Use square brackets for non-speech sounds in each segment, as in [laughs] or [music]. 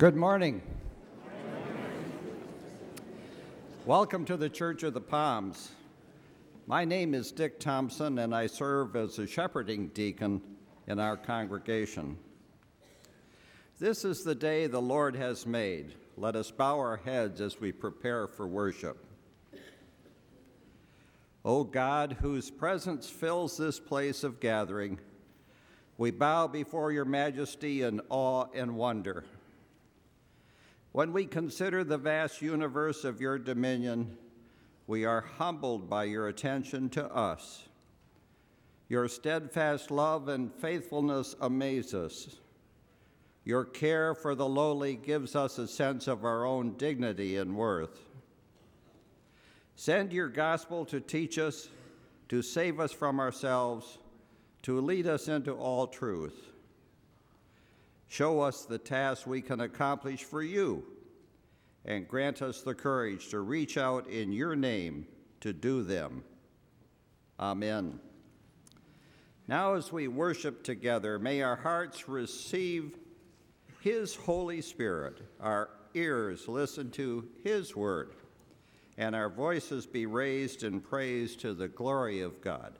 Good morning. Welcome to the Church of the Palms. My name is Dick Thompson, and I serve as a shepherding deacon in our congregation. This is the day the Lord has made. Let us bow our heads as we prepare for worship. O God, whose presence fills this place of gathering, we bow before your majesty in awe and wonder. When we consider the vast universe of your dominion, we are humbled by your attention to us. Your steadfast love and faithfulness amaze us. Your care for the lowly gives us a sense of our own dignity and worth. Send your gospel to teach us, to save us from ourselves, to lead us into all truth. Show us the tasks we can accomplish for you and grant us the courage to reach out in your name to do them. Amen. Now, as we worship together, may our hearts receive His Holy Spirit, our ears listen to His word, and our voices be raised in praise to the glory of God.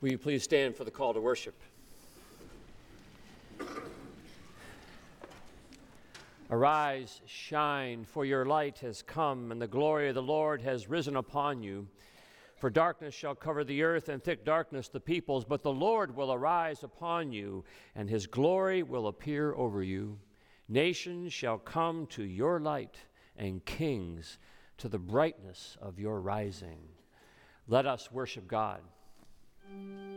Will you please stand for the call to worship? Arise, shine, for your light has come, and the glory of the Lord has risen upon you. For darkness shall cover the earth, and thick darkness the peoples, but the Lord will arise upon you, and his glory will appear over you. Nations shall come to your light, and kings to the brightness of your rising. Let us worship God. Música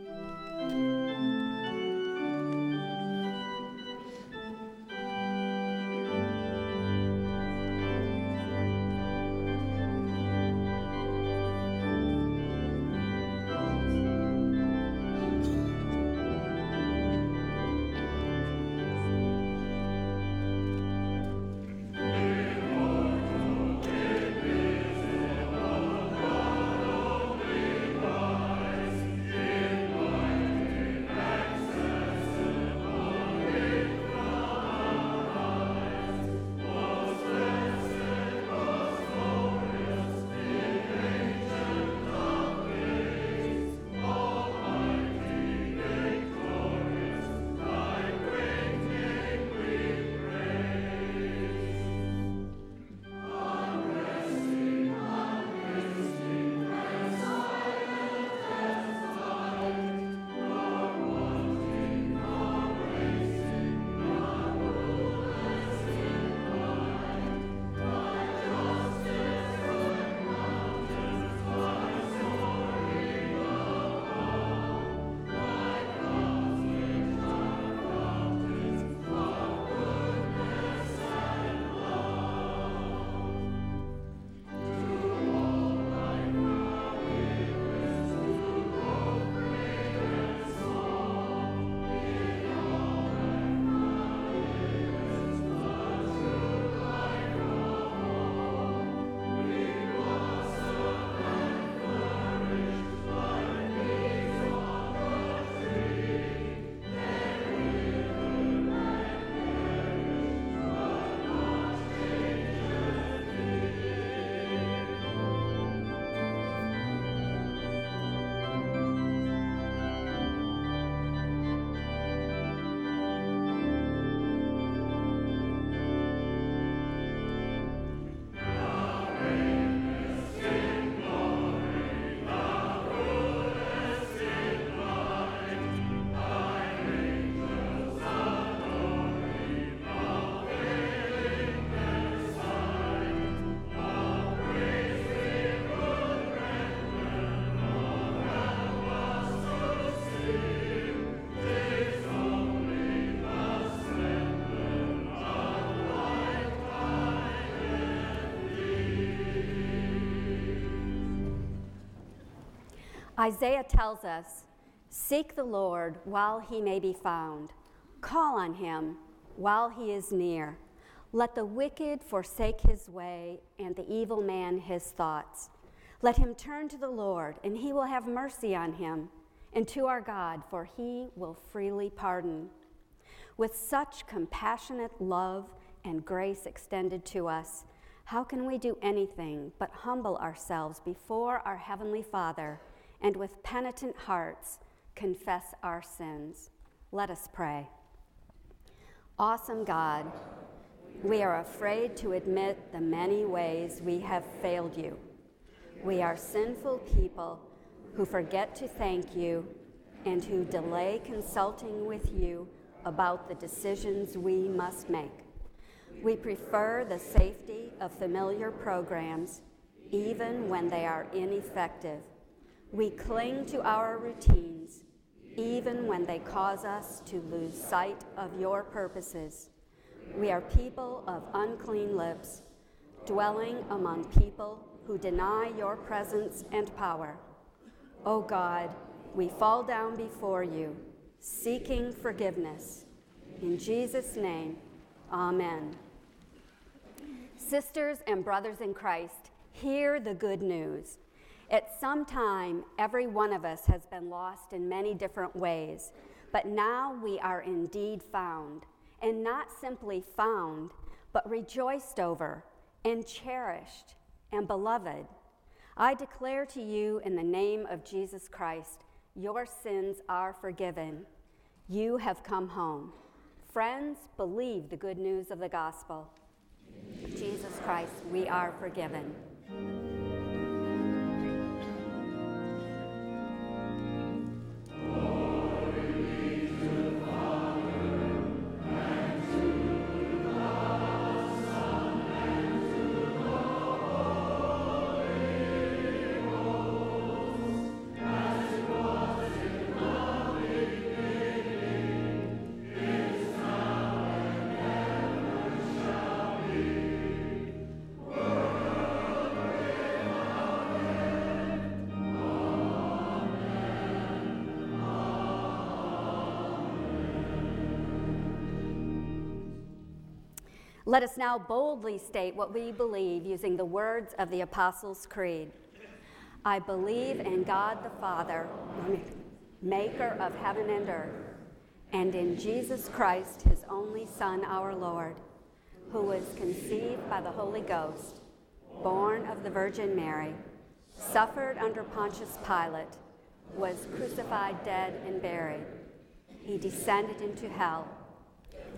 Isaiah tells us Seek the Lord while he may be found, call on him while he is near. Let the wicked forsake his way, and the evil man his thoughts. Let him turn to the Lord, and he will have mercy on him, and to our God, for he will freely pardon. With such compassionate love and grace extended to us, how can we do anything but humble ourselves before our Heavenly Father? And with penitent hearts confess our sins. Let us pray. Awesome God, we are afraid to admit the many ways we have failed you. We are sinful people who forget to thank you and who delay consulting with you about the decisions we must make. We prefer the safety of familiar programs even when they are ineffective we cling to our routines, even when they cause us to lose sight of your purposes. We are people of unclean lips, dwelling among people who deny your presence and power. O oh God, we fall down before you, seeking forgiveness. In Jesus' name, amen. Sisters and brothers in Christ, hear the good news. At some time, every one of us has been lost in many different ways, but now we are indeed found, and not simply found, but rejoiced over and cherished and beloved. I declare to you in the name of Jesus Christ Your sins are forgiven. You have come home. Friends, believe the good news of the gospel. Jesus Christ, we are forgiven. Let us now boldly state what we believe using the words of the Apostles' Creed. I believe in God the Father, maker of heaven and earth, and in Jesus Christ, his only Son, our Lord, who was conceived by the Holy Ghost, born of the Virgin Mary, suffered under Pontius Pilate, was crucified, dead, and buried. He descended into hell.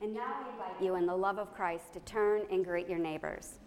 And now I invite you in the love of Christ to turn and greet your neighbors.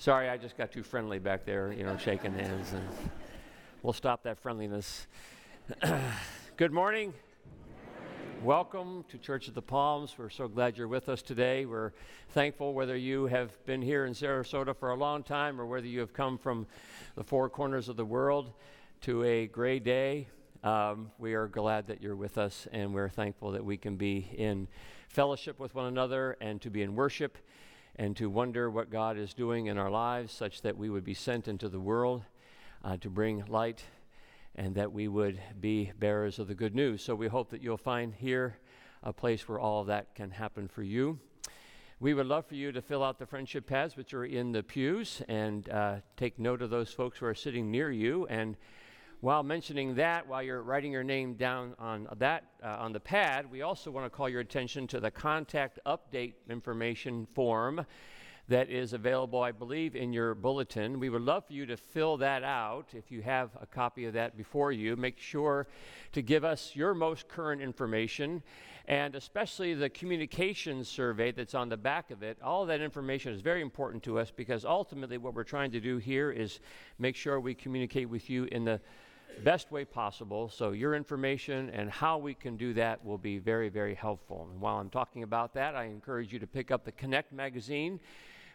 Sorry, I just got too friendly back there, you know, shaking hands. And we'll stop that friendliness. [clears throat] Good morning. Welcome to Church of the Palms. We're so glad you're with us today. We're thankful whether you have been here in Sarasota for a long time or whether you have come from the four corners of the world to a gray day. Um, we are glad that you're with us, and we're thankful that we can be in fellowship with one another and to be in worship and to wonder what God is doing in our lives, such that we would be sent into the world uh, to bring light and that we would be bearers of the good news. So we hope that you'll find here a place where all that can happen for you. We would love for you to fill out the friendship pads, which are in the pews, and uh, take note of those folks who are sitting near you. And while mentioning that, while you're writing your name down on that uh, on the pad, we also want to call your attention to the contact update information form that is available, I believe, in your bulletin. We would love for you to fill that out. If you have a copy of that before you, make sure to give us your most current information and especially the communications survey that's on the back of it. All of that information is very important to us because ultimately what we're trying to do here is make sure we communicate with you in the best way possible. So, your information and how we can do that will be very, very helpful. And while I'm talking about that, I encourage you to pick up the Connect magazine,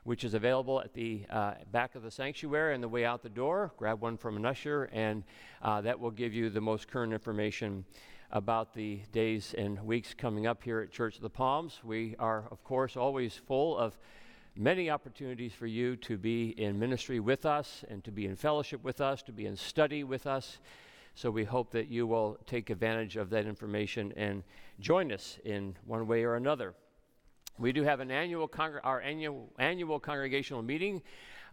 which is available at the uh, back of the sanctuary on the way out the door. Grab one from an usher, and uh, that will give you the most current information about the days and weeks coming up here at Church of the Palms. We are, of course, always full of many opportunities for you to be in ministry with us and to be in fellowship with us, to be in study with us. So we hope that you will take advantage of that information and join us in one way or another. We do have an annual our annual annual congregational meeting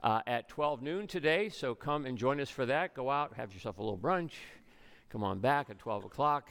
uh, at 12 noon today, so come and join us for that. Go out, have yourself a little brunch, come on back at 12 o'clock.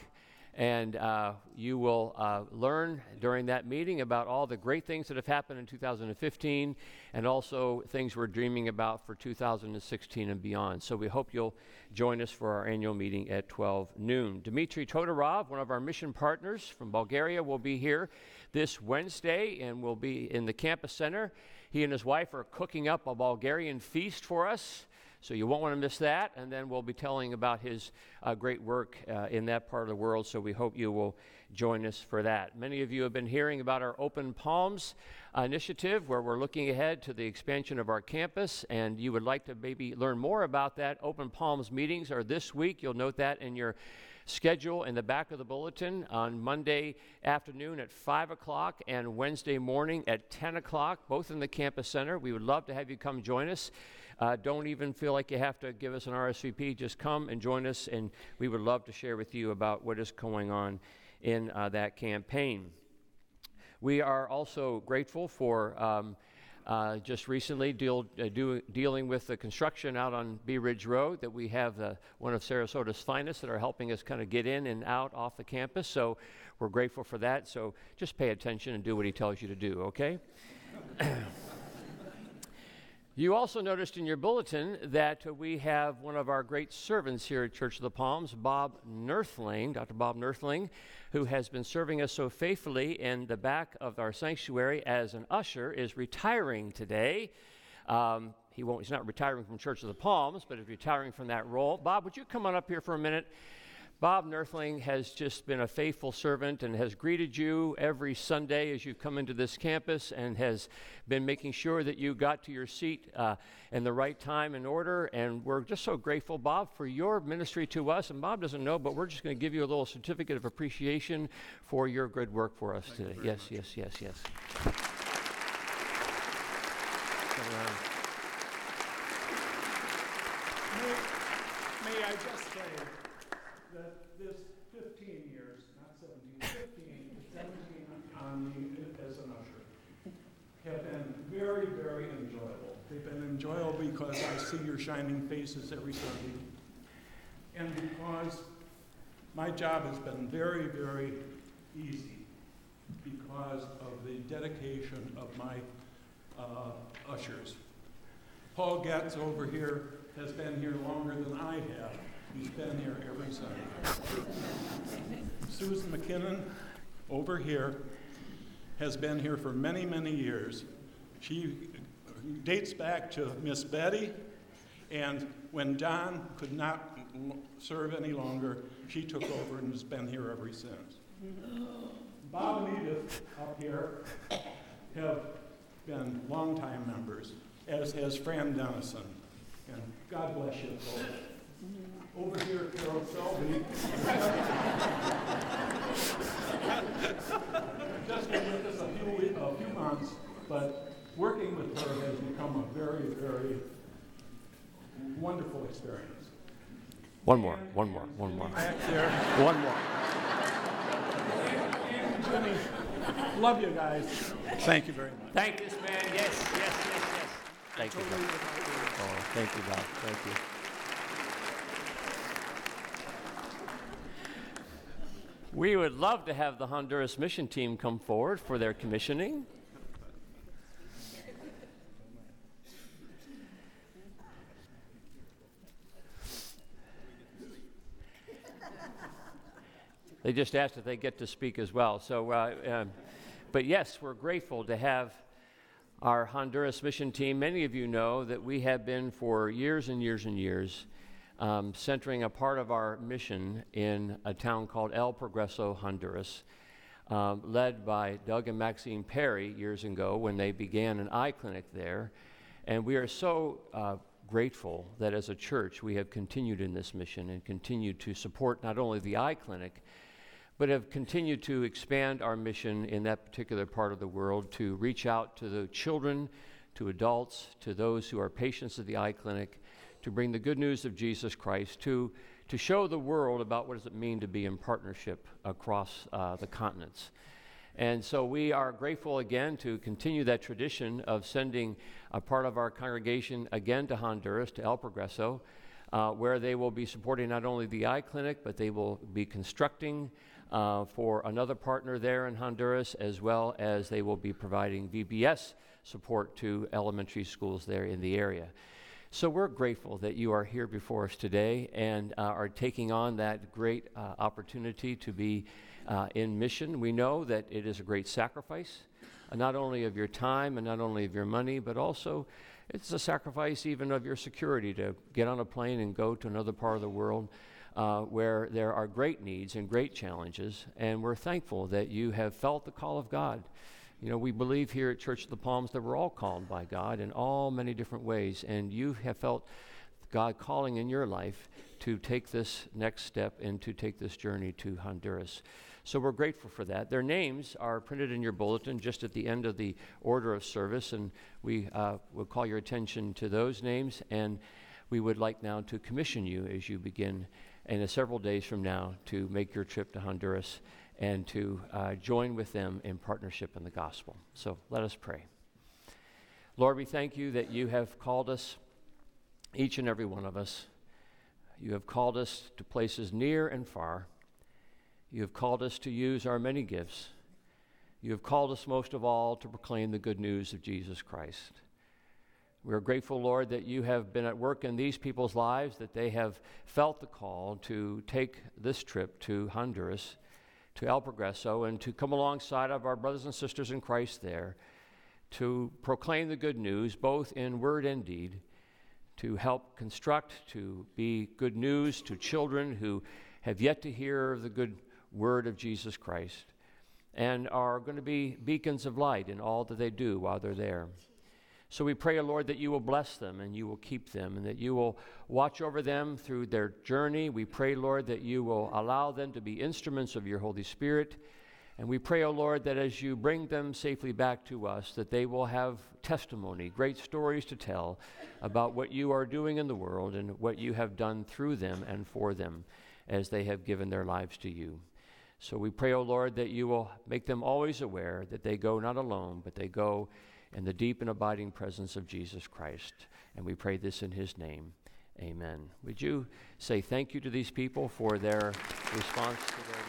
And uh, you will uh, learn during that meeting about all the great things that have happened in 2015 and also things we're dreaming about for 2016 and beyond. So we hope you'll join us for our annual meeting at 12 noon. Dmitry Todorov, one of our mission partners from Bulgaria, will be here this Wednesday and will be in the campus center. He and his wife are cooking up a Bulgarian feast for us. So you won't want to miss that. And then we'll be telling about his uh, great work uh, in that part of the world. So we hope you will join us for that. Many of you have been hearing about our Open Palms uh, initiative, where we're looking ahead to the expansion of our campus. And you would like to maybe learn more about that. Open Palms meetings are this week. You'll note that in your schedule in the back of the bulletin on Monday afternoon at 5 o'clock and Wednesday morning at 10 o'clock, both in the campus center. We would love to have you come join us. Uh, don't even feel like you have to give us an RSVP. Just come and join us, and we would love to share with you about what is going on in uh, that campaign. We are also grateful for. Um, uh, just recently deal, uh, do, dealing with the construction out on Bee Ridge Road that we have uh, one of Sarasota's finest that are helping us kind of get in and out off the campus. So we're grateful for that. So just pay attention and do what he tells you to do, okay? [clears throat] You also noticed in your bulletin that we have one of our great servants here at Church of the Palms, Bob Nerthling, Dr. Bob Nerthling, who has been serving us so faithfully in the back of our sanctuary as an usher, is retiring today. Um, he won't, he's not retiring from Church of the Palms, but is retiring from that role. Bob, would you come on up here for a minute? Bob Nerthling has just been a faithful servant and has greeted you every Sunday as you've come into this campus and has been making sure that you got to your seat uh, in the right time and order. And we're just so grateful, Bob, for your ministry to us. And Bob doesn't know, but we're just going to give you a little certificate of appreciation for your good work for us Thank today. very Yes, yes, yes, yes. Come around. May, may I just say that this 15 years, not 17, 15, 17 on me as an usher have been very, very enjoyable. They've been enjoyable because I see your shining faces every Sunday. And because my job has been very, very easy because of the dedication of my uh, ushers. Paul Getz over here has been here longer than I have. He's been here every Sunday. Susan McKinnon over here has been here for many, many years. She dates back to Miss Betty, and when Don could not serve any longer, she took over and has been here ever since. Bob and Edith up here have been longtime members, as has Fran Dennison. And God bless you both. Over here, Carol Selby. [laughs] Just been with us a few, a few months, but working with her has become a very, very wonderful experience. One more, one more, one more. Back there. One more. And Jimmy, love you guys. Thank you very much. Thank this man. Yes, yes, yes, yes. Thank you, Bob. Oh, thank you, Bob. Thank you. We would love to have the Honduras mission team come forward for their commissioning. They just asked if they get to speak as well. So, uh, um, but yes, we're grateful to have our Honduras mission team. Many of you know that we have been for years and years and years um, centering a part of our mission in a town called El Progreso, Honduras, um, led by Doug and Maxine Perry years ago when they began an eye clinic there. And we are so uh, grateful that as a church we have continued in this mission and continued to support not only the eye clinic, but have continued to expand our mission in that particular part of the world to reach out to the children, to adults, to those who are patients of the eye clinic, to bring the good news of Jesus Christ, to, to show the world about what does it mean to be in partnership across uh, the continents. And so we are grateful again to continue that tradition of sending a part of our congregation again to Honduras, to El Progreso, uh, where they will be supporting not only the eye clinic, but they will be constructing uh, for another partner there in Honduras, as well as they will be providing VBS support to elementary schools there in the area. So we're grateful that you are here before us today and uh, are taking on that great uh, opportunity to be uh, in mission. We know that it is a great sacrifice, uh, not only of your time and not only of your money, but also it's a sacrifice even of your security to get on a plane and go to another part of the world. Uh, where there are great needs and great challenges, and we're thankful that you have felt the call of God. You know, we believe here at Church of the Palms that we're all called by God in all many different ways, and you have felt God calling in your life to take this next step and to take this journey to Honduras. So we're grateful for that. Their names are printed in your bulletin just at the end of the order of service, and we uh, will call your attention to those names. And we would like now to commission you as you begin in several days from now to make your trip to Honduras and to uh, join with them in partnership in the gospel. So let us pray. Lord, we thank you that you have called us, each and every one of us. You have called us to places near and far. You have called us to use our many gifts. You have called us most of all to proclaim the good news of Jesus Christ. We are grateful, Lord, that you have been at work in these people's lives, that they have felt the call to take this trip to Honduras, to El Progreso, and to come alongside of our brothers and sisters in Christ there to proclaim the good news, both in word and deed, to help construct, to be good news to children who have yet to hear the good word of Jesus Christ and are going to be beacons of light in all that they do while they're there. So we pray, O Lord, that you will bless them and you will keep them and that you will watch over them through their journey. We pray, Lord, that you will allow them to be instruments of your Holy Spirit. And we pray, O oh Lord, that as you bring them safely back to us, that they will have testimony, great stories to tell about what you are doing in the world and what you have done through them and for them as they have given their lives to you. So we pray, O oh Lord, that you will make them always aware that they go not alone, but they go in the deep and abiding presence of Jesus Christ. And we pray this in his name. Amen. Would you say thank you to these people for their response to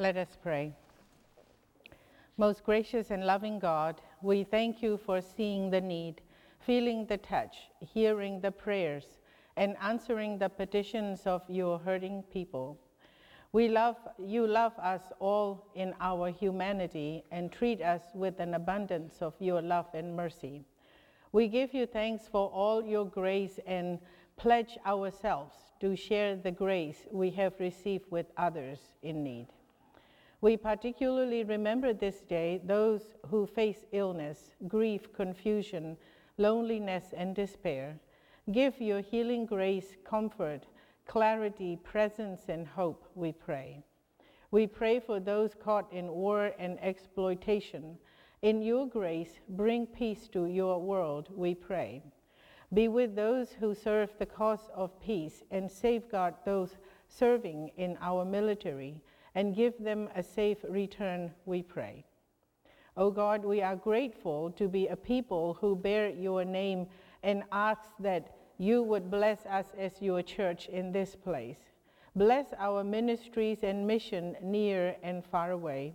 Let us pray. Most gracious and loving God, we thank you for seeing the need, feeling the touch, hearing the prayers, and answering the petitions of your hurting people. We love you love us all in our humanity and treat us with an abundance of your love and mercy. We give you thanks for all your grace and pledge ourselves to share the grace we have received with others in need. We particularly remember this day those who face illness, grief, confusion, loneliness, and despair. Give your healing grace, comfort, clarity, presence, and hope, we pray. We pray for those caught in war and exploitation. In your grace, bring peace to your world, we pray. Be with those who serve the cause of peace and safeguard those serving in our military and give them a safe return, we pray. O oh God, we are grateful to be a people who bear your name and ask that you would bless us as your church in this place. Bless our ministries and mission near and far away.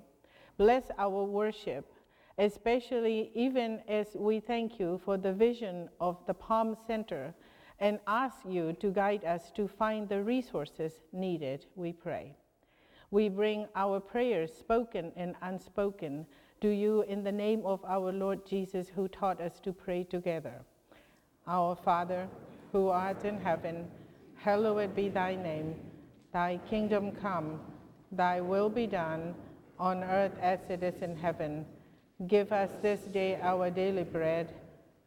Bless our worship, especially even as we thank you for the vision of the Palm Center and ask you to guide us to find the resources needed, we pray. We bring our prayers, spoken and unspoken, to you in the name of our Lord Jesus, who taught us to pray together. Our Father, who art in heaven, hallowed be thy name. Thy kingdom come, thy will be done, on earth as it is in heaven. Give us this day our daily bread,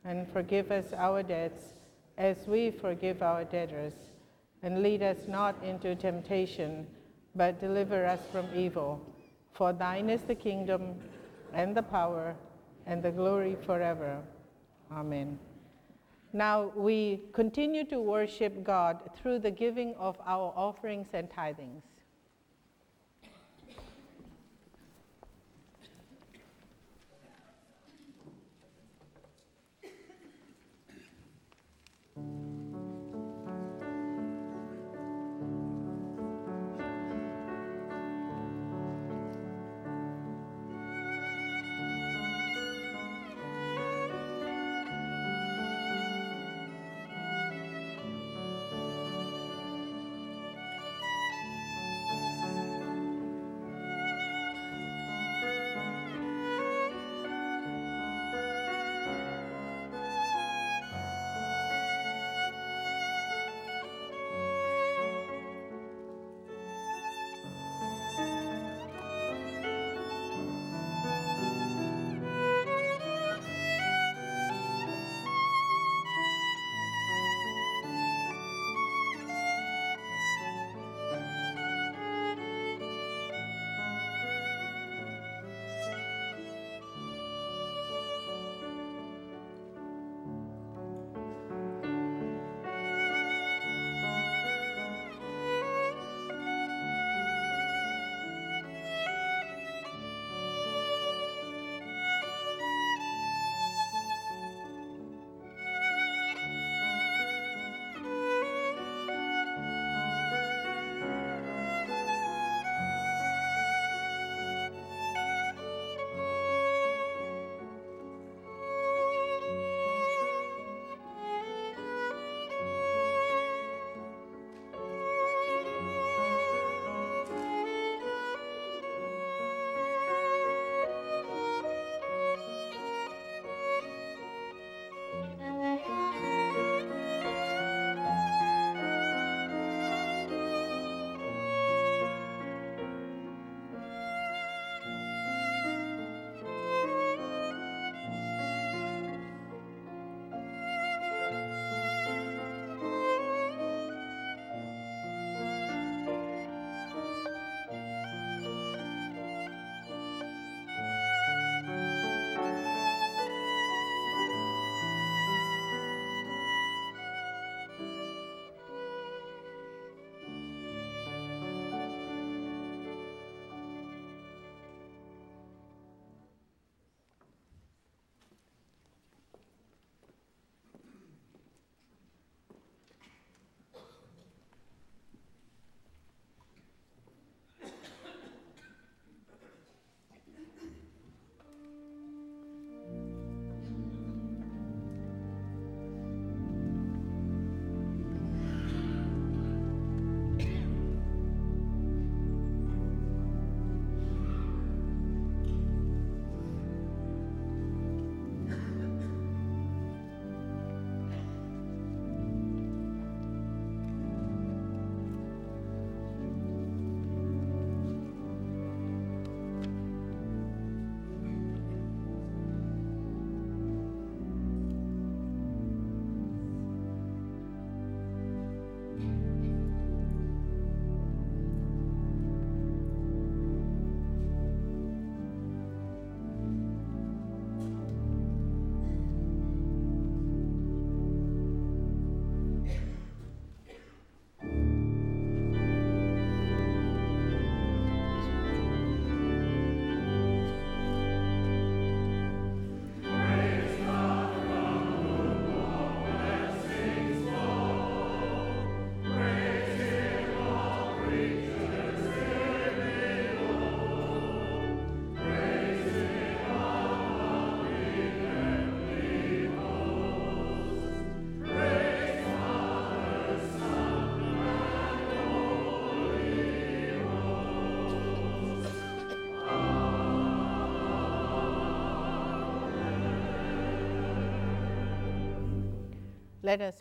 and forgive us our debts, as we forgive our debtors. And lead us not into temptation, but deliver us from evil. For thine is the kingdom, and the power, and the glory forever. Amen. Now we continue to worship God through the giving of our offerings and tithings.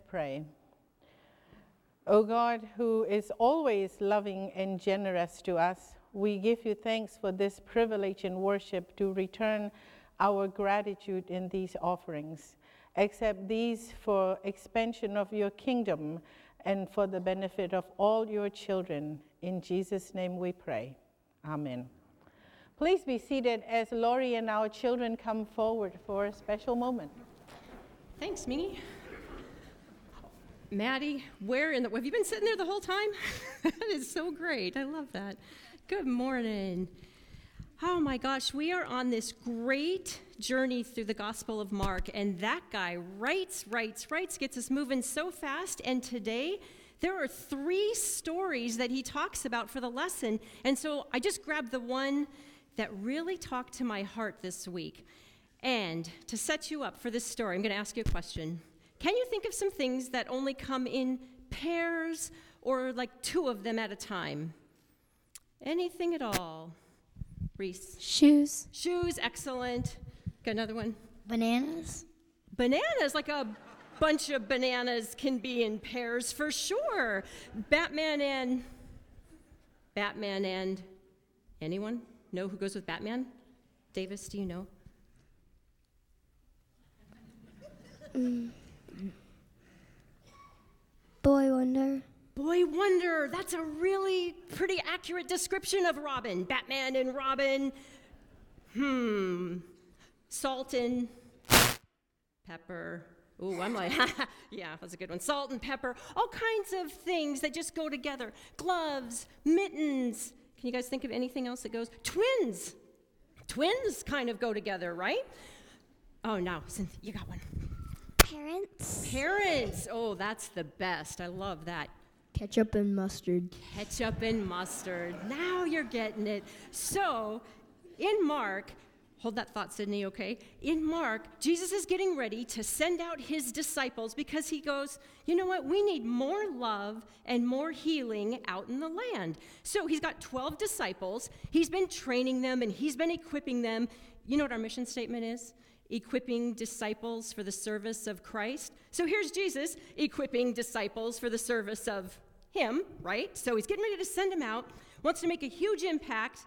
Pray. O God, who is always loving and generous to us, we give you thanks for this privilege in worship to return our gratitude in these offerings. Accept these for expansion of your kingdom and for the benefit of all your children. In Jesus' name we pray. Amen. Please be seated as Laurie and our children come forward for a special moment. Thanks, Minnie. Maddie, where in the have you been sitting there the whole time? [laughs] that is so great. I love that. Good morning. Oh my gosh, we are on this great journey through the Gospel of Mark, and that guy writes, writes, writes, gets us moving so fast. And today, there are three stories that he talks about for the lesson. And so I just grabbed the one that really talked to my heart this week. And to set you up for this story, I'm going to ask you a question. Can you think of some things that only come in pairs or like two of them at a time? Anything at all? Reese. Shoes. Shoes, excellent. Got another one? Bananas. Bananas, like a bunch of bananas can be in pairs for sure. Batman and. Batman and. Anyone know who goes with Batman? Davis, do you know? Mm. Boy Wonder. Boy Wonder, that's a really pretty accurate description of Robin. Batman and Robin. Hmm. Salt and pepper. Ooh, I'm like, [laughs] yeah, that's a good one. Salt and pepper, all kinds of things that just go together. Gloves, mittens. Can you guys think of anything else that goes? Twins. Twins kind of go together, right? Oh, no, Cynthia, you got one. Parents. Parents. Oh, that's the best. I love that. Ketchup and mustard. Ketchup and mustard. Now you're getting it. So, in Mark, hold that thought, Sydney, okay? In Mark, Jesus is getting ready to send out his disciples because he goes, you know what? We need more love and more healing out in the land. So, he's got 12 disciples. He's been training them and he's been equipping them. You know what our mission statement is? Equipping disciples for the service of Christ. So here's Jesus equipping disciples for the service of him, right? So he's getting ready to send them out, wants to make a huge impact.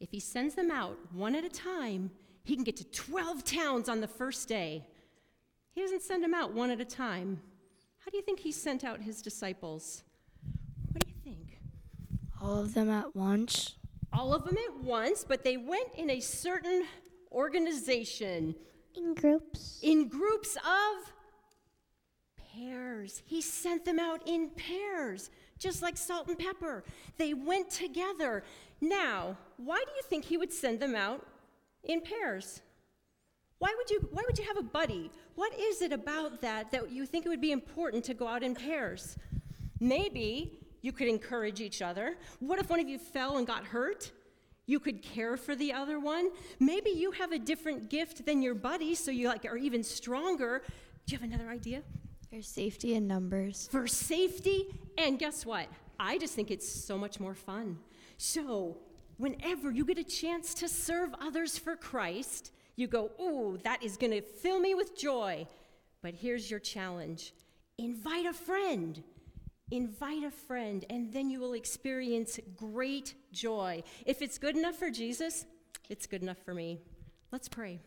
If he sends them out one at a time, he can get to 12 towns on the first day. He doesn't send them out one at a time. How do you think he sent out his disciples? What do you think? All of them at once? All of them at once, but they went in a certain organization. In groups. In groups of pairs. He sent them out in pairs, just like salt and pepper. They went together. Now, why do you think he would send them out in pairs? Why would you why would you have a buddy? What is it about that that you think it would be important to go out in pairs? Maybe you could encourage each other. What if one of you fell and got hurt? You could care for the other one. Maybe you have a different gift than your buddy, so you like are even stronger. Do you have another idea? For safety in numbers. For safety, and guess what? I just think it's so much more fun. So, whenever you get a chance to serve others for Christ, you go, "Ooh, that is going to fill me with joy." But here's your challenge. Invite a friend Invite a friend, and then you will experience great joy. If it's good enough for Jesus, it's good enough for me. Let's pray.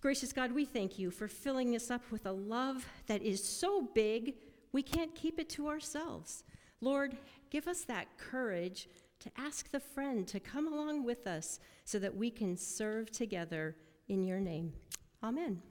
Gracious God, we thank you for filling us up with a love that is so big we can't keep it to ourselves. Lord, give us that courage to ask the friend to come along with us so that we can serve together in your name. Amen.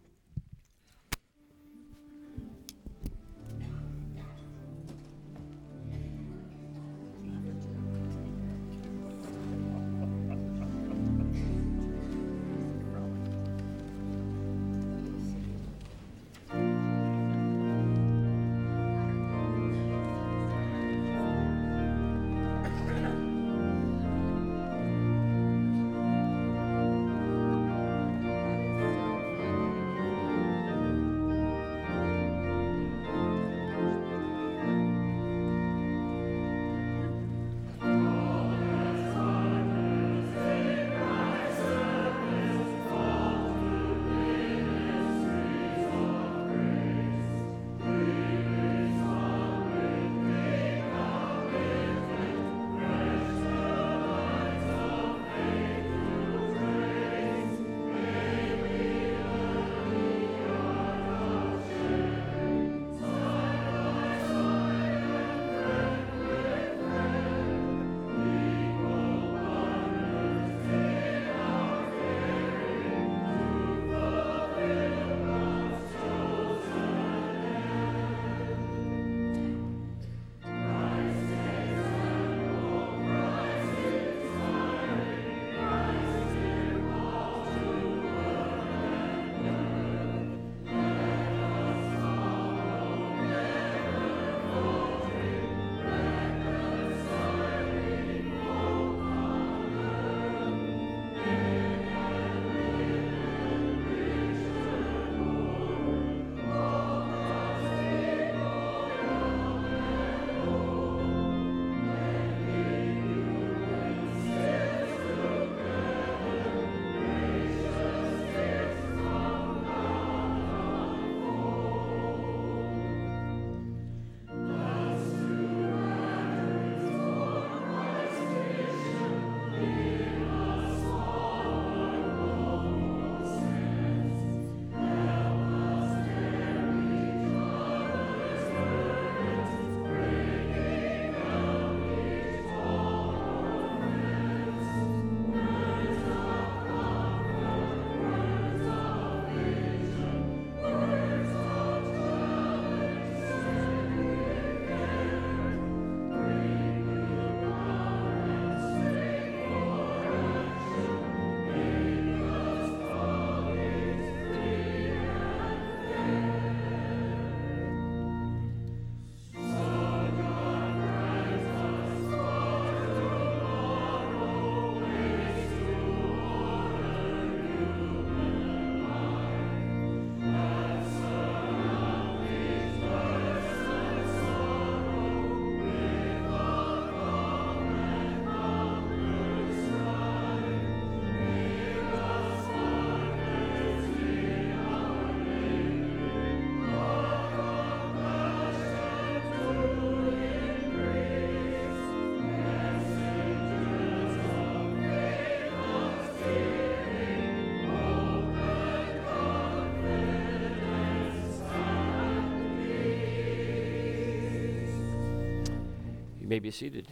May be seated.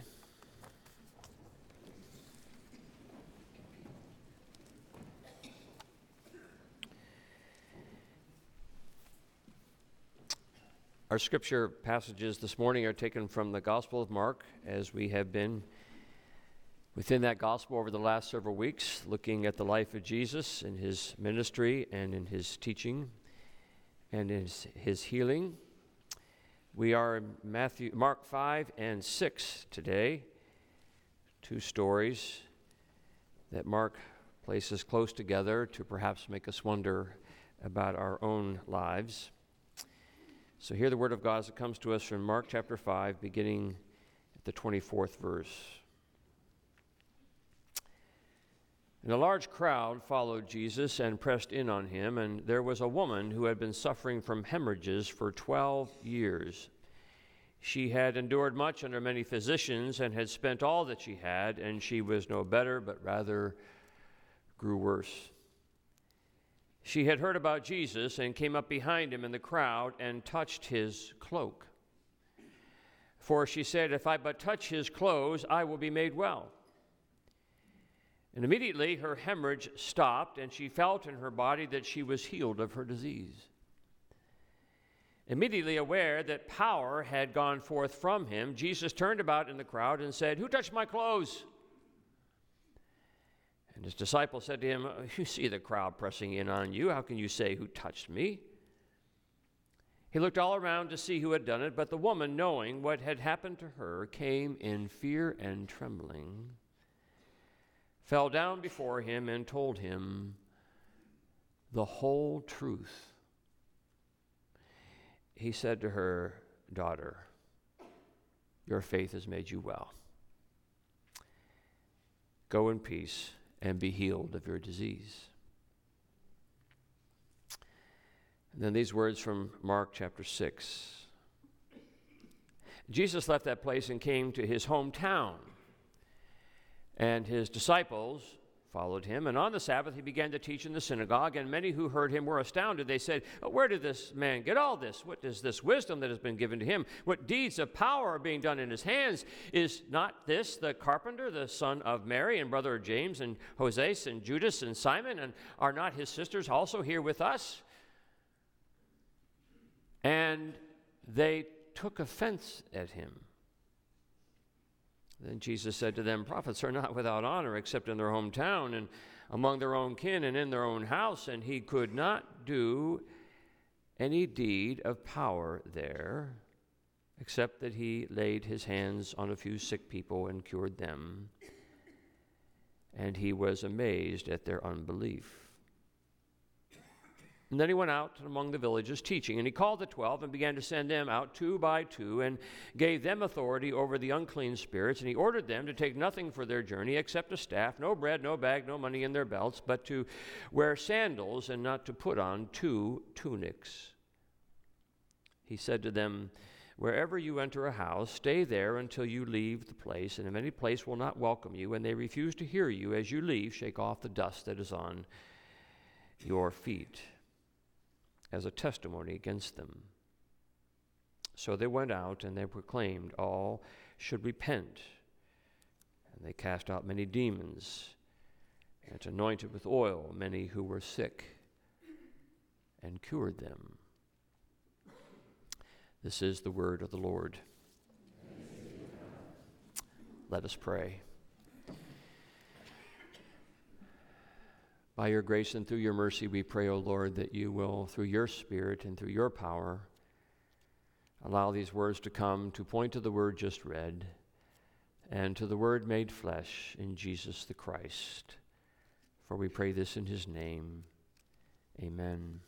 Our scripture passages this morning are taken from the Gospel of Mark, as we have been within that gospel over the last several weeks, looking at the life of Jesus and his ministry and in his teaching and in his, his healing. We are in Matthew, Mark 5 and 6 today, two stories that Mark places close together to perhaps make us wonder about our own lives. So, hear the word of God as it comes to us from Mark chapter 5, beginning at the 24th verse. And a large crowd followed Jesus and pressed in on him, and there was a woman who had been suffering from hemorrhages for 12 years. She had endured much under many physicians and had spent all that she had, and she was no better, but rather grew worse. She had heard about Jesus and came up behind him in the crowd and touched his cloak. For she said, If I but touch his clothes, I will be made well. And immediately her hemorrhage stopped, and she felt in her body that she was healed of her disease. Immediately aware that power had gone forth from him, Jesus turned about in the crowd and said, Who touched my clothes? And his disciples said to him, You see the crowd pressing in on you. How can you say, Who touched me? He looked all around to see who had done it, but the woman, knowing what had happened to her, came in fear and trembling, fell down before him, and told him the whole truth. He said to her, Daughter, your faith has made you well. Go in peace and be healed of your disease. And then these words from Mark chapter 6. Jesus left that place and came to his hometown. And his disciples followed him. And on the Sabbath, he began to teach in the synagogue. And many who heard him were astounded. They said, Where did this man get all this? What is this wisdom that has been given to him? What deeds of power are being done in his hands? Is not this the carpenter, the son of Mary, and brother of James, and Jose, and Judas, and Simon? And are not his sisters also here with us? And they took offense at him. Then Jesus said to them, Prophets are not without honor except in their hometown and among their own kin and in their own house. And he could not do any deed of power there except that he laid his hands on a few sick people and cured them. And he was amazed at their unbelief. And then he went out among the villages teaching. And he called the twelve and began to send them out two by two and gave them authority over the unclean spirits. And he ordered them to take nothing for their journey except a staff, no bread, no bag, no money in their belts, but to wear sandals and not to put on two tunics. He said to them, Wherever you enter a house, stay there until you leave the place. And if any place will not welcome you, and they refuse to hear you as you leave, shake off the dust that is on your feet as a testimony against them. So they went out and they proclaimed all should repent. And they cast out many demons and anointed with oil many who were sick and cured them. This is the word of the Lord. Let us pray. By your grace and through your mercy, we pray, O Lord, that you will, through your Spirit and through your power, allow these words to come to point to the word just read and to the word made flesh in Jesus the Christ. For we pray this in his name. Amen.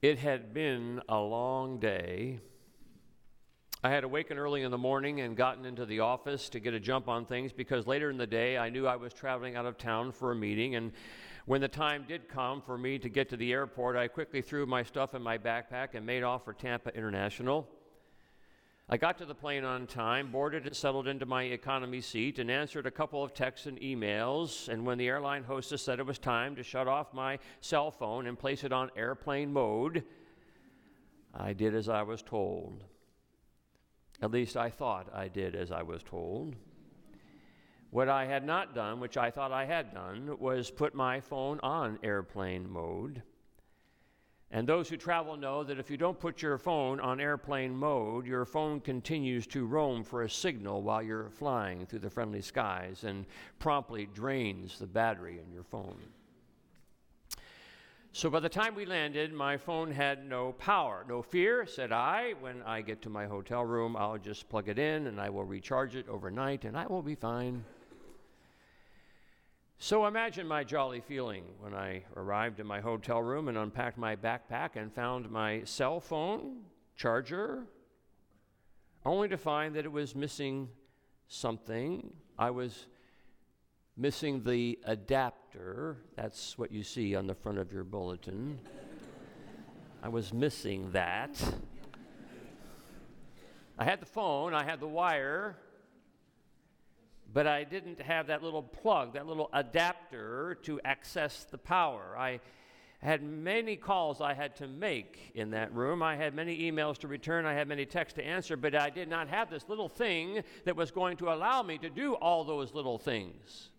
It had been a long day. I had awakened early in the morning and gotten into the office to get a jump on things because later in the day I knew I was traveling out of town for a meeting. And when the time did come for me to get to the airport, I quickly threw my stuff in my backpack and made off for Tampa International. I got to the plane on time, boarded and settled into my economy seat, and answered a couple of texts and emails. And when the airline hostess said it was time to shut off my cell phone and place it on airplane mode, I did as I was told. At least I thought I did as I was told. What I had not done, which I thought I had done, was put my phone on airplane mode. And those who travel know that if you don't put your phone on airplane mode, your phone continues to roam for a signal while you're flying through the friendly skies and promptly drains the battery in your phone. So by the time we landed, my phone had no power. No fear, said I. When I get to my hotel room, I'll just plug it in and I will recharge it overnight and I will be fine. So imagine my jolly feeling when I arrived in my hotel room and unpacked my backpack and found my cell phone, charger, only to find that it was missing something. I was missing the adapter. That's what you see on the front of your bulletin. I was missing that. I had the phone, I had the wire, but I didn't have that little plug, that little adapter to access the power. I had many calls I had to make in that room. I had many emails to return. I had many texts to answer, but I did not have this little thing that was going to allow me to do all those little things.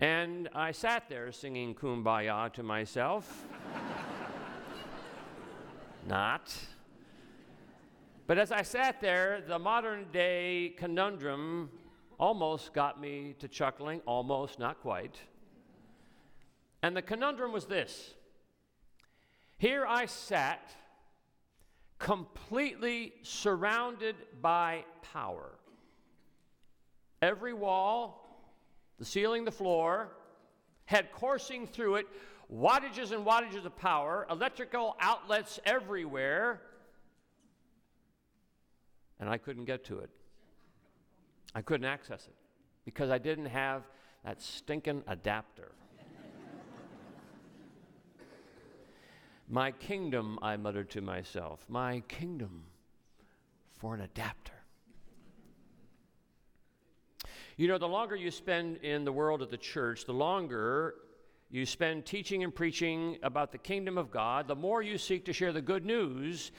And I sat there singing Kumbaya to myself. Not. But as I sat there, the modern day conundrum almost got me to chuckling, almost, not quite. And the conundrum was this Here I sat, completely surrounded by power. Every wall, the ceiling, the floor, had coursing through it wattages and wattages of power, electrical outlets everywhere and I couldn't get to it. I couldn't access it because I didn't have that stinking adapter. my kingdom, I muttered to myself, my kingdom for an adapter. You know, the longer you spend in the world of the church, the longer you spend teaching and preaching about the kingdom of God, the more you seek to share the good news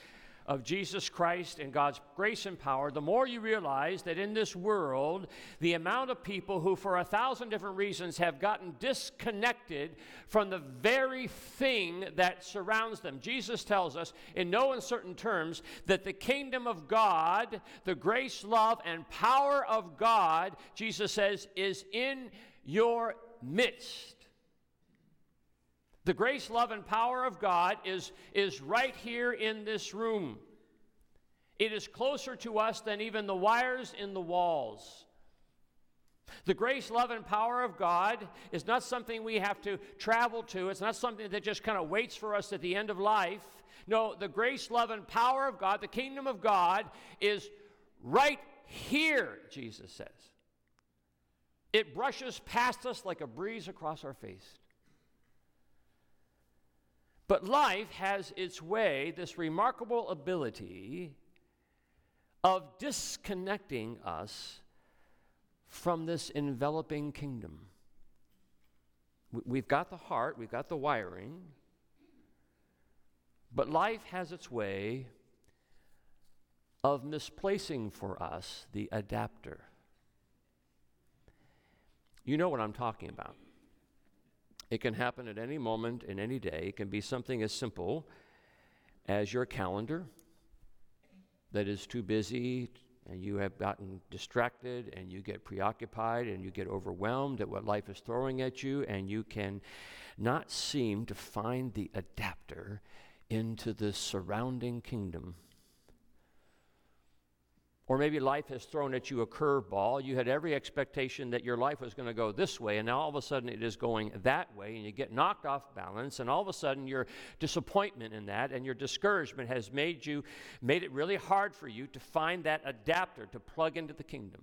of Jesus Christ and God's grace and power, the more you realize that in this world, the amount of people who, for a thousand different reasons, have gotten disconnected from the very thing that surrounds them. Jesus tells us, in no uncertain terms, that the kingdom of God, the grace, love, and power of God, Jesus says, is in your midst. The grace, love, and power of God is, is right here in this room. It is closer to us than even the wires in the walls. The grace, love, and power of God is not something we have to travel to. It's not something that just kind of waits for us at the end of life. No, the grace, love, and power of God, the kingdom of God, is right here, Jesus says. It brushes past us like a breeze across our face. But life has its way, this remarkable ability of disconnecting us from this enveloping kingdom. We've got the heart, we've got the wiring, but life has its way of misplacing for us the adapter. You know what I'm talking about. It can happen at any moment in any day. It can be something as simple as your calendar that is too busy and you have gotten distracted and you get preoccupied and you get overwhelmed at what life is throwing at you and you can not seem to find the adapter into the surrounding kingdom or maybe life has thrown at you a curveball. You had every expectation that your life was going to go this way, and now all of a sudden it is going that way, and you get knocked off balance, and all of a sudden your disappointment in that and your discouragement has made you made it really hard for you to find that adapter to plug into the kingdom.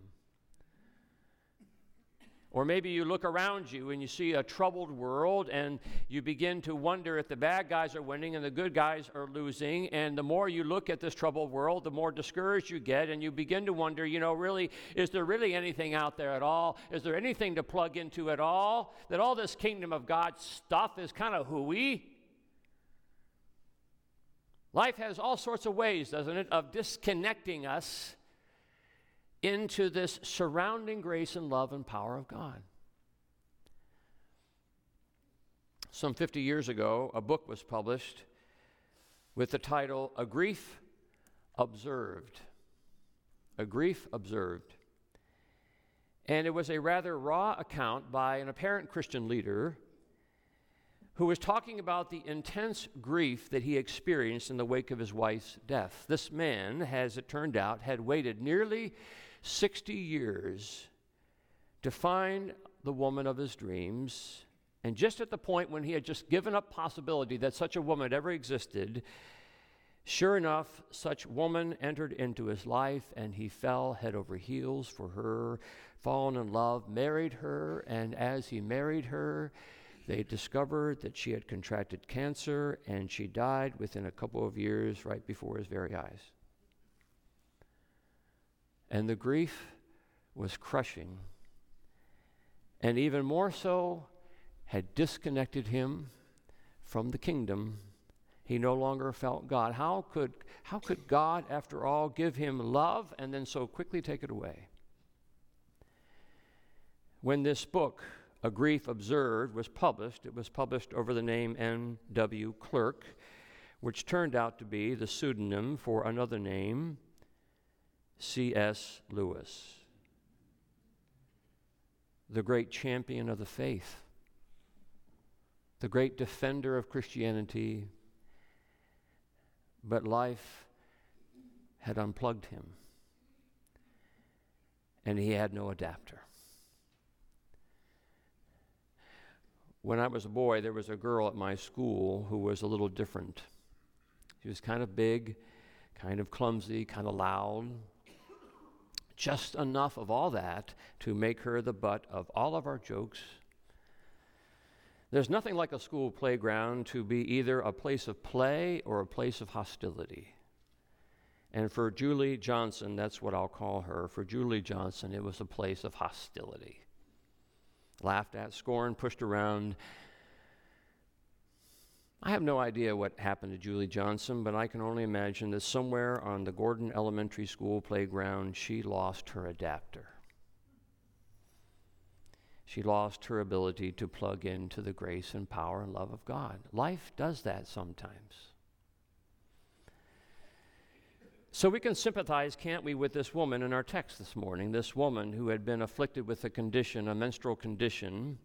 Or maybe you look around you and you see a troubled world and you begin to wonder if the bad guys are winning and the good guys are losing. And the more you look at this troubled world, the more discouraged you get. And you begin to wonder, you know, really, is there really anything out there at all? Is there anything to plug into at all? That all this kingdom of God stuff is kind of hooey? Life has all sorts of ways, doesn't it, of disconnecting us into this surrounding grace and love and power of God. Some 50 years ago, a book was published with the title A Grief Observed. A Grief Observed. And it was a rather raw account by an apparent Christian leader who was talking about the intense grief that he experienced in the wake of his wife's death. This man, as it turned out, had waited nearly 60 years to find the woman of his dreams. And just at the point when he had just given up possibility that such a woman had ever existed, sure enough, such woman entered into his life and he fell head over heels for her, fallen in love, married her, and as he married her, they discovered that she had contracted cancer and she died within a couple of years right before his very eyes. And the grief was crushing. And even more so, had disconnected him from the kingdom. He no longer felt God. How could, how could God, after all, give him love and then so quickly take it away? When this book, A Grief Observed, was published, it was published over the name N.W. Clerk, which turned out to be the pseudonym for another name, C.S. Lewis, the great champion of the faith, the great defender of Christianity, but life had unplugged him, and he had no adapter. When I was a boy, there was a girl at my school who was a little different. She was kind of big, kind of clumsy, kind of loud, just enough of all that to make her the butt of all of our jokes. There's nothing like a school playground to be either a place of play or a place of hostility. And for Julie Johnson, that's what I'll call her. For Julie Johnson, it was a place of hostility. Laughed at, scorned, pushed around, I have no idea what happened to Julie Johnson, but I can only imagine that somewhere on the Gordon Elementary School playground, she lost her adapter. She lost her ability to plug into the grace and power and love of God. Life does that sometimes. So we can sympathize, can't we, with this woman in our text this morning, this woman who had been afflicted with a condition, a menstrual condition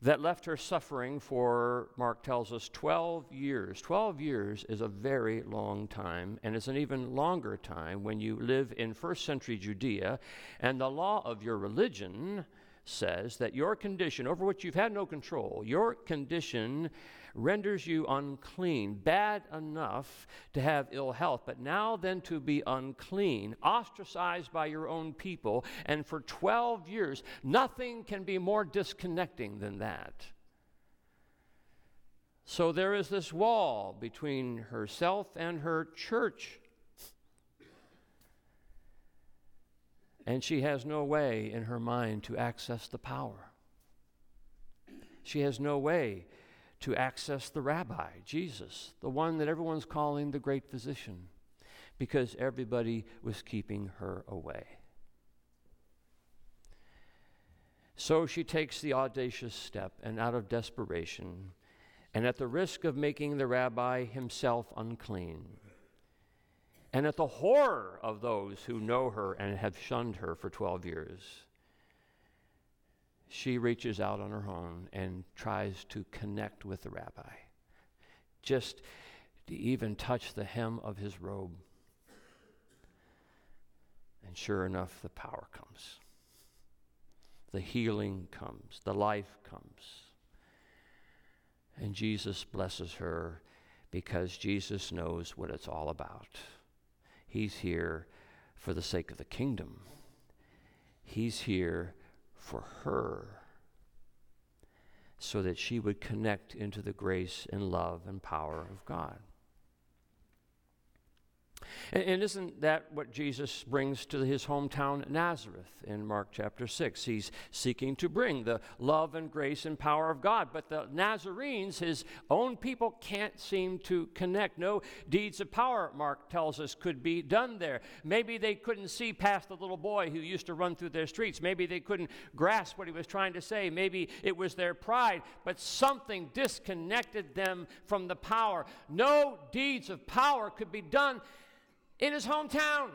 that left her suffering for, Mark tells us, 12 years. 12 years is a very long time, and it's an even longer time when you live in first century Judea, and the law of your religion says that your condition, over which you've had no control, your condition renders you unclean, bad enough to have ill health, but now then to be unclean, ostracized by your own people, and for 12 years, nothing can be more disconnecting than that. So there is this wall between herself and her church. And she has no way in her mind to access the power. She has no way to access the rabbi, Jesus, the one that everyone's calling the great physician, because everybody was keeping her away. So she takes the audacious step, and out of desperation, and at the risk of making the rabbi himself unclean, and at the horror of those who know her and have shunned her for 12 years, she reaches out on her own and tries to connect with the rabbi, just to even touch the hem of his robe. And sure enough, the power comes. The healing comes. The life comes. And Jesus blesses her because Jesus knows what it's all about. He's here for the sake of the kingdom. He's here for her so that she would connect into the grace and love and power of God. And, and isn't that what Jesus brings to his hometown, Nazareth, in Mark chapter 6? He's seeking to bring the love and grace and power of God. But the Nazarenes, his own people, can't seem to connect. No deeds of power, Mark tells us, could be done there. Maybe they couldn't see past the little boy who used to run through their streets. Maybe they couldn't grasp what he was trying to say. Maybe it was their pride. But something disconnected them from the power. No deeds of power could be done in his hometown.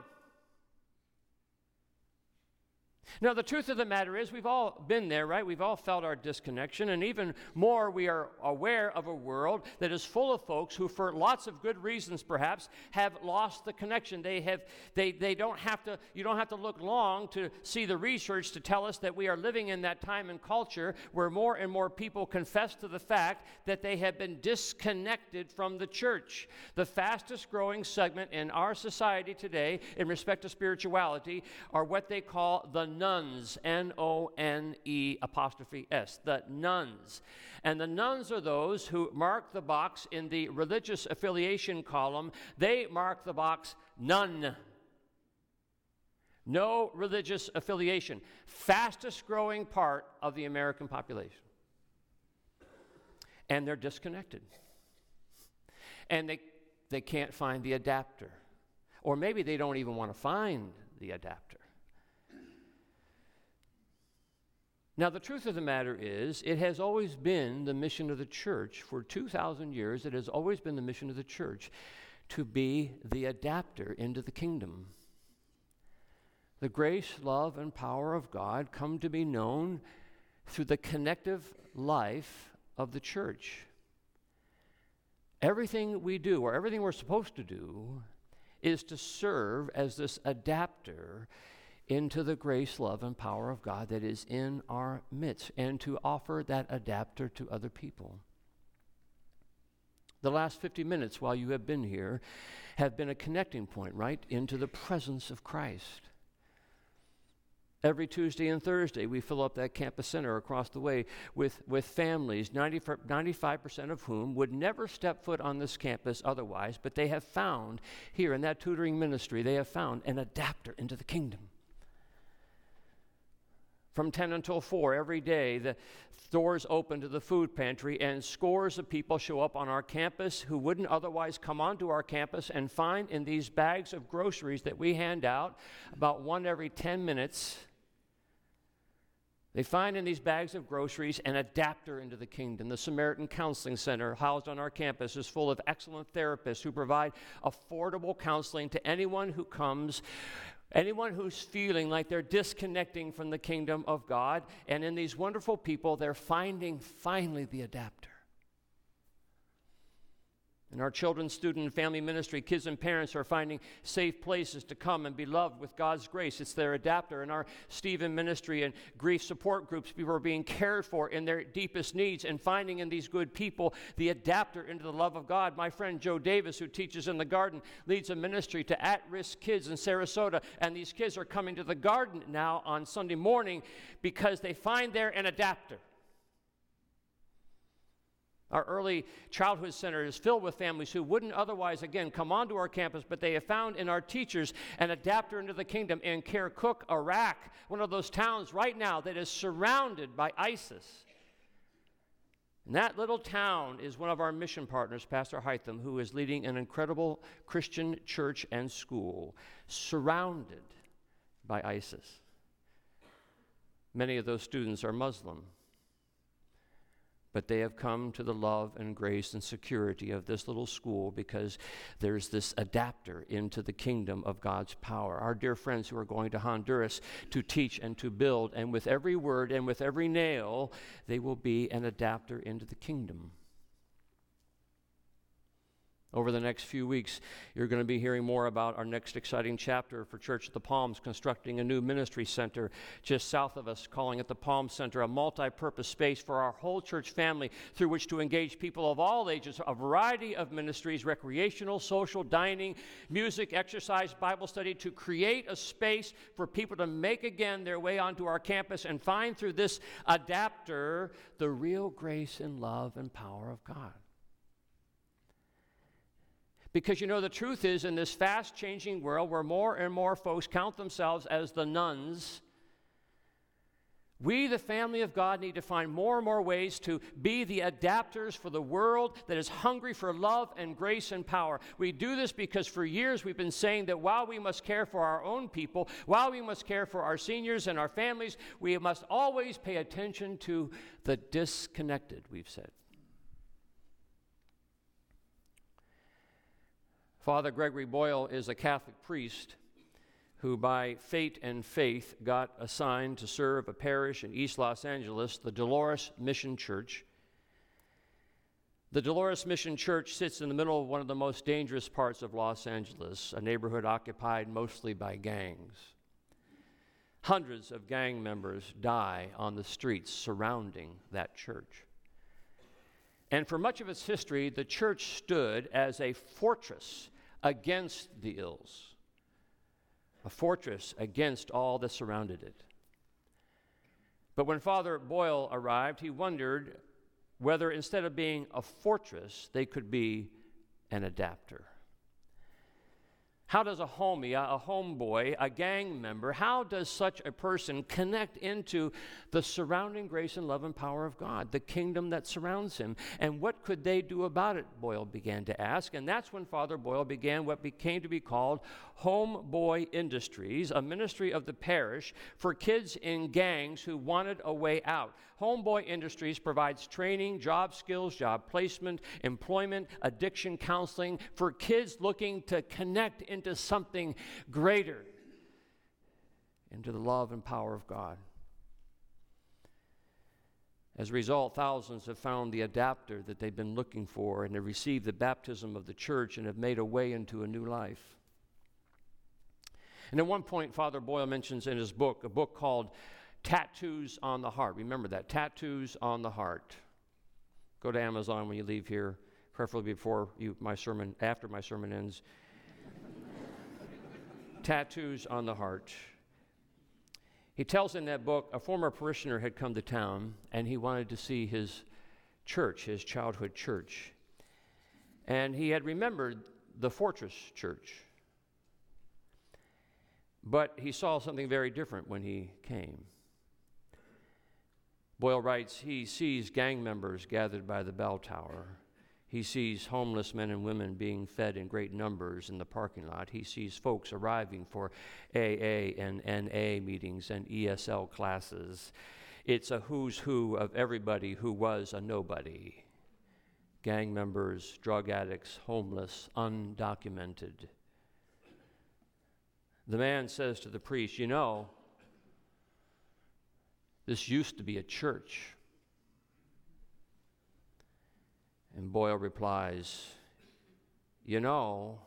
Now, the truth of the matter is, we've all been there, right? We've all felt our disconnection, and even more, we are aware of a world that is full of folks who, for lots of good reasons perhaps, have lost the connection. They have, they, they don't have to, you don't have to look long to see the research to tell us that we are living in that time and culture where more and more people confess to the fact that they have been disconnected from the church. The fastest growing segment in our society today, in respect to spirituality, are what they call the nones, N O N E apostrophe S, the nones. And the nones are those who mark the box in the religious affiliation column. They mark the box none. No religious affiliation. Fastest growing part of the American population. And they're disconnected. And they, they can't find the adapter. Or maybe they don't even want to find the adapter. Now, the truth of the matter is, it has always been the mission of the church for 2,000 years, it has always been the mission of the church to be the adapter into the kingdom. The grace, love, and power of God come to be known through the connective life of the church. Everything we do, or everything we're supposed to do, is to serve as this adapter into the grace, love, and power of God that is in our midst and to offer that adapter to other people. The last 50 minutes while you have been here have been a connecting point, right, into the presence of Christ. Every Tuesday and Thursday, we fill up that campus center across the way with, with families, 90, 95% of whom would never step foot on this campus otherwise, but they have found here in that tutoring ministry, they have found an adapter into the kingdom from 10 until 4 every day. The doors open to the food pantry, and scores of people show up on our campus who wouldn't otherwise come onto our campus and find in these bags of groceries that we hand out about one every 10 minutes. They find in these bags of groceries an adapter into the kingdom. The Samaritan Counseling Center, housed on our campus, is full of excellent therapists who provide affordable counseling to anyone who comes Anyone who's feeling like they're disconnecting from the kingdom of God, and in these wonderful people, they're finding finally the adapter. In our children's student and family ministry, kids and parents are finding safe places to come and be loved with God's grace. It's their adapter. In our Stephen ministry and grief support groups, people are being cared for in their deepest needs and finding in these good people the adapter into the love of God. My friend Joe Davis, who teaches in the garden, leads a ministry to at risk kids in Sarasota. And these kids are coming to the garden now on Sunday morning because they find there an adapter. Our early childhood center is filled with families who wouldn't otherwise, again, come onto our campus, but they have found in our teachers an adapter into the kingdom in Kirkuk, Iraq, one of those towns right now that is surrounded by ISIS. And that little town is one of our mission partners, Pastor Hytham, who is leading an incredible Christian church and school surrounded by ISIS. Many of those students are Muslim but they have come to the love and grace and security of this little school because there's this adapter into the kingdom of God's power. Our dear friends who are going to Honduras to teach and to build, and with every word and with every nail, they will be an adapter into the kingdom. Over the next few weeks, you're going to be hearing more about our next exciting chapter for Church at the Palms, constructing a new ministry center just south of us, calling it the Palm Center, a multi purpose space for our whole church family through which to engage people of all ages, a variety of ministries recreational, social, dining, music, exercise, Bible study to create a space for people to make again their way onto our campus and find through this adapter the real grace and love and power of God. Because you know, the truth is, in this fast changing world where more and more folks count themselves as the nones, we, the family of God, need to find more and more ways to be the adapters for the world that is hungry for love and grace and power. We do this because for years we've been saying that while we must care for our own people, while we must care for our seniors and our families, we must always pay attention to the disconnected, we've said. Father Gregory Boyle is a Catholic priest who, by fate and faith, got assigned to serve a parish in East Los Angeles, the Dolores Mission Church. The Dolores Mission Church sits in the middle of one of the most dangerous parts of Los Angeles, a neighborhood occupied mostly by gangs. Hundreds of gang members die on the streets surrounding that church. And for much of its history, the church stood as a fortress against the ills, a fortress against all that surrounded it. But when Father Boyle arrived, he wondered whether instead of being a fortress, they could be an adapter. How does a homie, a, homeboy, a gang member, how does such a person connect into the surrounding grace and love and power of God, the kingdom that surrounds him? And what could they do about it? Boyle began to ask. And that's when Father Boyle began what became to be called Homeboy Industries, a ministry of the parish for kids in gangs who wanted a way out. Homeboy Industries provides training, job skills, job placement, employment, addiction counseling for kids looking to connect into something greater, into the love and power of God. As a result, thousands have found the adapter that they've been looking for and have received the baptism of the church and have made a way into a new life. And at one point, Father Boyle mentions in his book, a book called Tattoos on the Heart. Remember that, Tattoos on the Heart. Go to Amazon when you leave here, preferably before you, my sermon, after my sermon ends. Tattoos on the Heart. He tells in that book a former parishioner had come to town and he wanted to see his church, his childhood church. And he had remembered the Fortress Church. But he saw something very different when he came. Boyle writes he sees gang members gathered by the bell tower. He sees homeless men and women being fed in great numbers in the parking lot. He sees folks arriving for AA and NA meetings and ESL classes. It's a who's who of everybody who was a nobody gang members, drug addicts, homeless, undocumented. The man says to the priest, You know, this used to be a church. And Boyle replies, You know,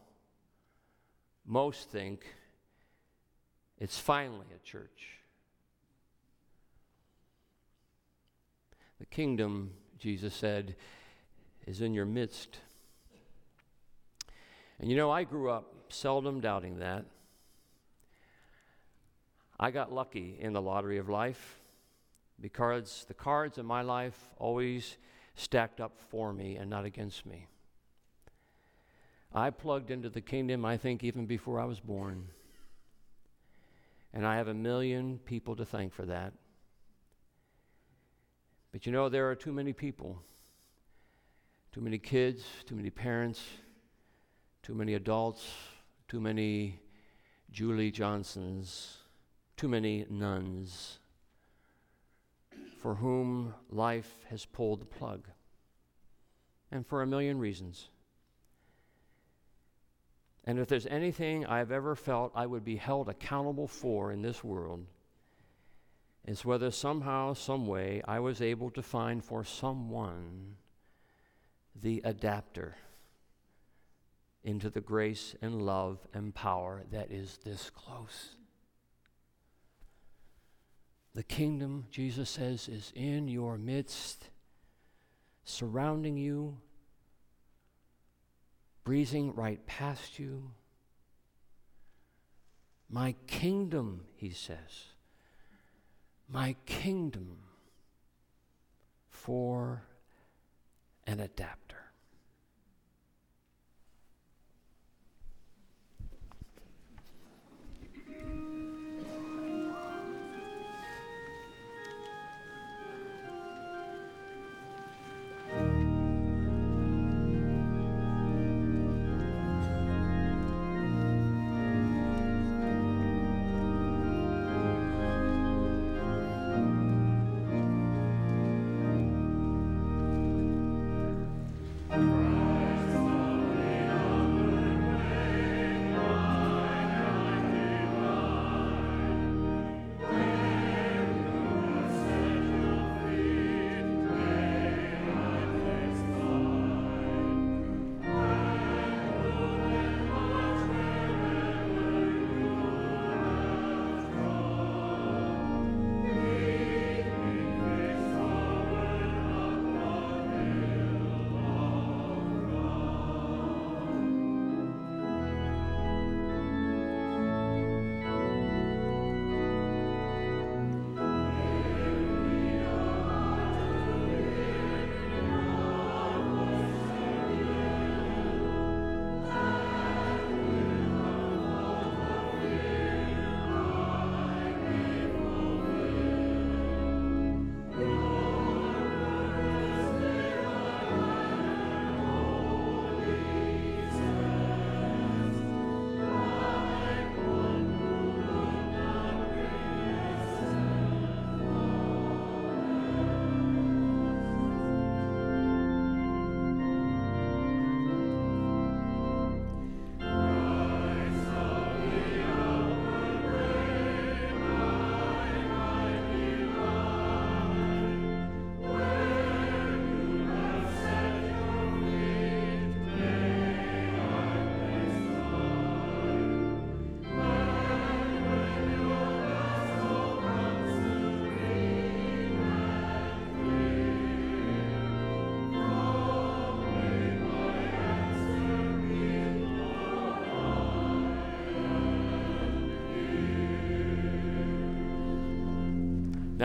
most think it's finally a church. The kingdom, Jesus said, is in your midst. And you know, I grew up seldom doubting that. I got lucky in the lottery of life because the cards in my life always stacked up for me and not against me. I plugged into the kingdom, I think, even before I was born. And I have a million people to thank for that. But you know, there are too many people, too many kids, too many parents, too many adults, too many Julie Johnsons too many nones for whom life has pulled the plug, and for a million reasons. And if there's anything I've ever felt I would be held accountable for in this world, is whether somehow, some way, I was able to find for someone the adapter into the grace and love and power that is this close. The kingdom, Jesus says, is in your midst, surrounding you, breezing right past you. My kingdom, he says, my kingdom for an adapter.